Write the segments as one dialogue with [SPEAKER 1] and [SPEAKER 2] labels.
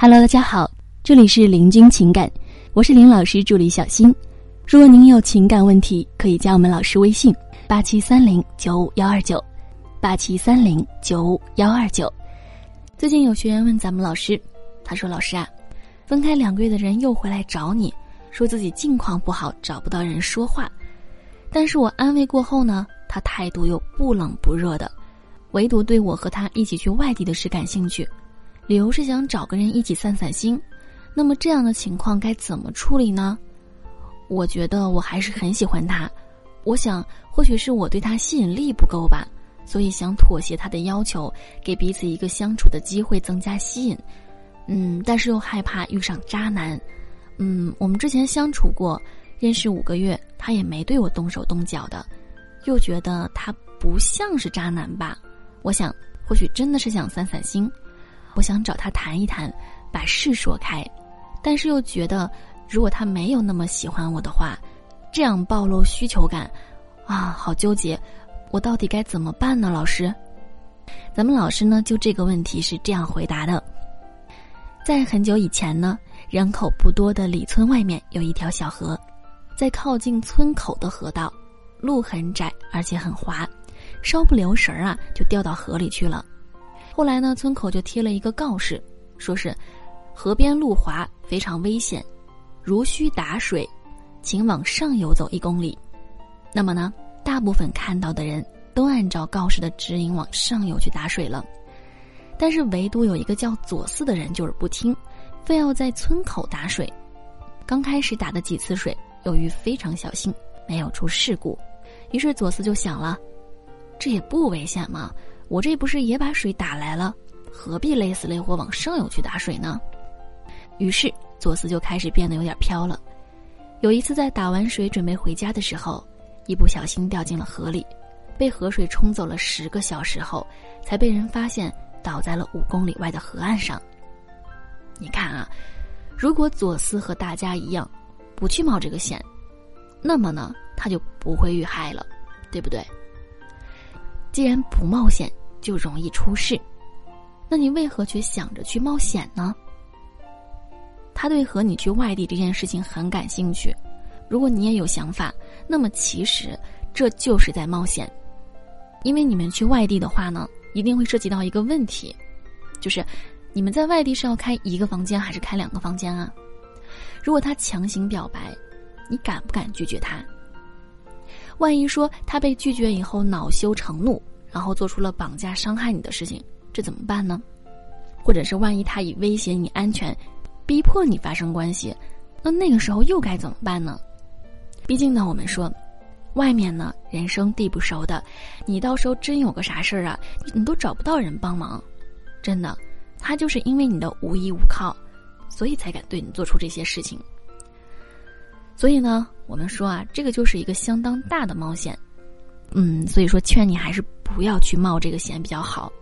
[SPEAKER 1] Hello，大家好，这里是林君情感，我是林老师助理小新。如果您有情感问题，可以加我们老师微信：八七三零九五幺二九，八七三零九五幺二九。最近有学员问咱们老师，他说：“老师啊，分开两个月的人又回来找你，说自己境况不好，找不到人说话。但是我安慰过后呢，他态度又不冷不热的，唯独对我和他一起去外地的事感兴趣，理由是想找个人一起散散心。那么这样的情况该怎么处理呢？”我觉得我还是很喜欢他，我想或许是我对他吸引力不够吧，所以想妥协他的要求，给彼此一个相处的机会，增加吸引。嗯，但是又害怕遇上渣男。嗯，我们之前相处过，认识五个月，他也没对我动手动脚的，又觉得他不像是渣男吧。我想或许真的是想散散心，我想找他谈一谈，把事说开，但是又觉得。如果他没有那么喜欢我的话，这样暴露需求感，啊，好纠结，我到底该怎么办呢？老师，咱们老师呢就这个问题是这样回答的：在很久以前呢，人口不多的里村外面有一条小河，在靠近村口的河道，路很窄而且很滑，稍不留神儿啊就掉到河里去了。后来呢，村口就贴了一个告示，说是河边路滑，非常危险。如需打水，请往上游走一公里。那么呢，大部分看到的人都按照告示的指引往上游去打水了，但是唯独有一个叫左四的人就是不听，非要在村口打水。刚开始打的几次水，由于非常小心，没有出事故，于是左四就想了：这也不危险嘛，我这不是也把水打来了，何必累死累活往上游去打水呢？于是。左思就开始变得有点飘了。有一次在打完水准备回家的时候，一不小心掉进了河里，被河水冲走了十个小时后，才被人发现倒在了五公里外的河岸上。你看啊，如果左思和大家一样，不去冒这个险，那么呢，他就不会遇害了，对不对？既然不冒险就容易出事，那你为何却想着去冒险呢？他对和你去外地这件事情很感兴趣，如果你也有想法，那么其实这就是在冒险，因为你们去外地的话呢，一定会涉及到一个问题，就是你们在外地是要开一个房间还是开两个房间啊？如果他强行表白，你敢不敢拒绝他？万一说他被拒绝以后恼羞成怒，然后做出了绑架伤害你的事情，这怎么办呢？或者是万一他以威胁你安全？逼迫你发生关系，那那个时候又该怎么办呢？毕竟呢，我们说，外面呢人生地不熟的，你到时候真有个啥事儿啊，你都找不到人帮忙。真的，他就是因为你的无依无靠，所以才敢对你做出这些事情。所以呢，我们说啊，这个就是一个相当大的冒险。嗯，所以说劝你还是不要去冒这个险比较好。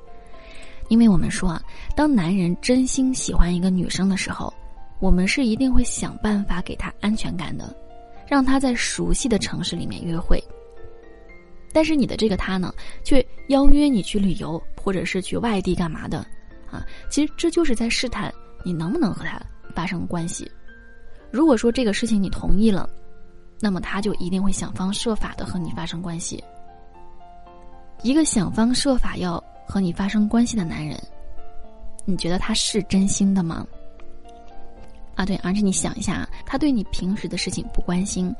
[SPEAKER 1] 因为我们说啊，当男人真心喜欢一个女生的时候，我们是一定会想办法给她安全感的，让她在熟悉的城市里面约会。但是你的这个他呢，却邀约你去旅游，或者是去外地干嘛的，啊，其实这就是在试探你能不能和他发生关系。如果说这个事情你同意了，那么他就一定会想方设法的和你发生关系。一个想方设法要。和你发生关系的男人，你觉得他是真心的吗？啊，对，而且你想一下，他对你平时的事情不关心，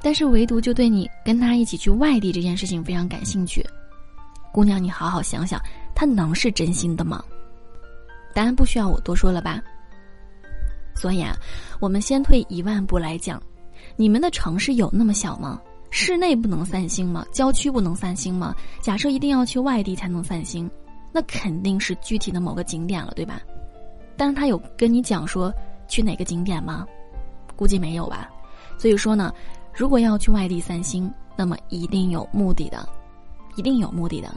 [SPEAKER 1] 但是唯独就对你跟他一起去外地这件事情非常感兴趣。姑娘，你好好想想，他能是真心的吗？答案不需要我多说了吧？所以啊，我们先退一万步来讲，你们的城市有那么小吗？室内不能散心吗？郊区不能散心吗？假设一定要去外地才能散心，那肯定是具体的某个景点了，对吧？但是他有跟你讲说去哪个景点吗？估计没有吧。所以说呢，如果要去外地散心，那么一定有目的的，一定有目的的，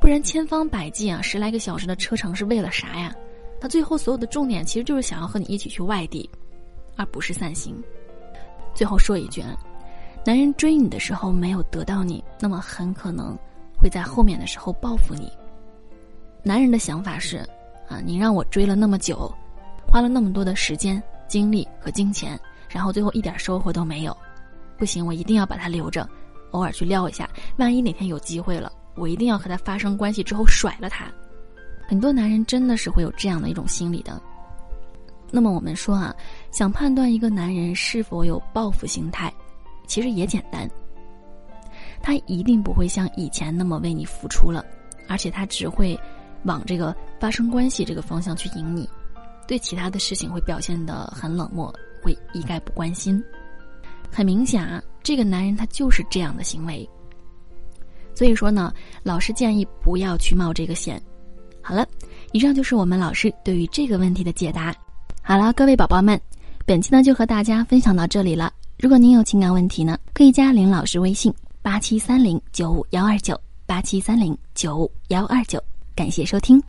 [SPEAKER 1] 不然千方百计啊，十来个小时的车程是为了啥呀？他最后所有的重点其实就是想要和你一起去外地，而不是散心。最后说一句。男人追你的时候没有得到你，那么很可能会在后面的时候报复你。男人的想法是：啊，你让我追了那么久，花了那么多的时间、精力和金钱，然后最后一点收获都没有，不行，我一定要把他留着，偶尔去撩一下，万一哪天有机会了，我一定要和他发生关系之后甩了他。很多男人真的是会有这样的一种心理的。那么我们说啊，想判断一个男人是否有报复心态，其实也简单。他一定不会像以前那么为你付出了，而且他只会往这个发生关系这个方向去引你，对其他的事情会表现得很冷漠，会一概不关心。很明显啊，这个男人他就是这样的行为。所以说呢，老师建议不要去冒这个险。好了，以上就是我们老师对于这个问题的解答。好了，各位宝宝们，本期呢就和大家分享到这里了。如果您有情感问题呢，可以加林老师微信八七三零九五幺二九八七三零九五幺二九。感谢收听。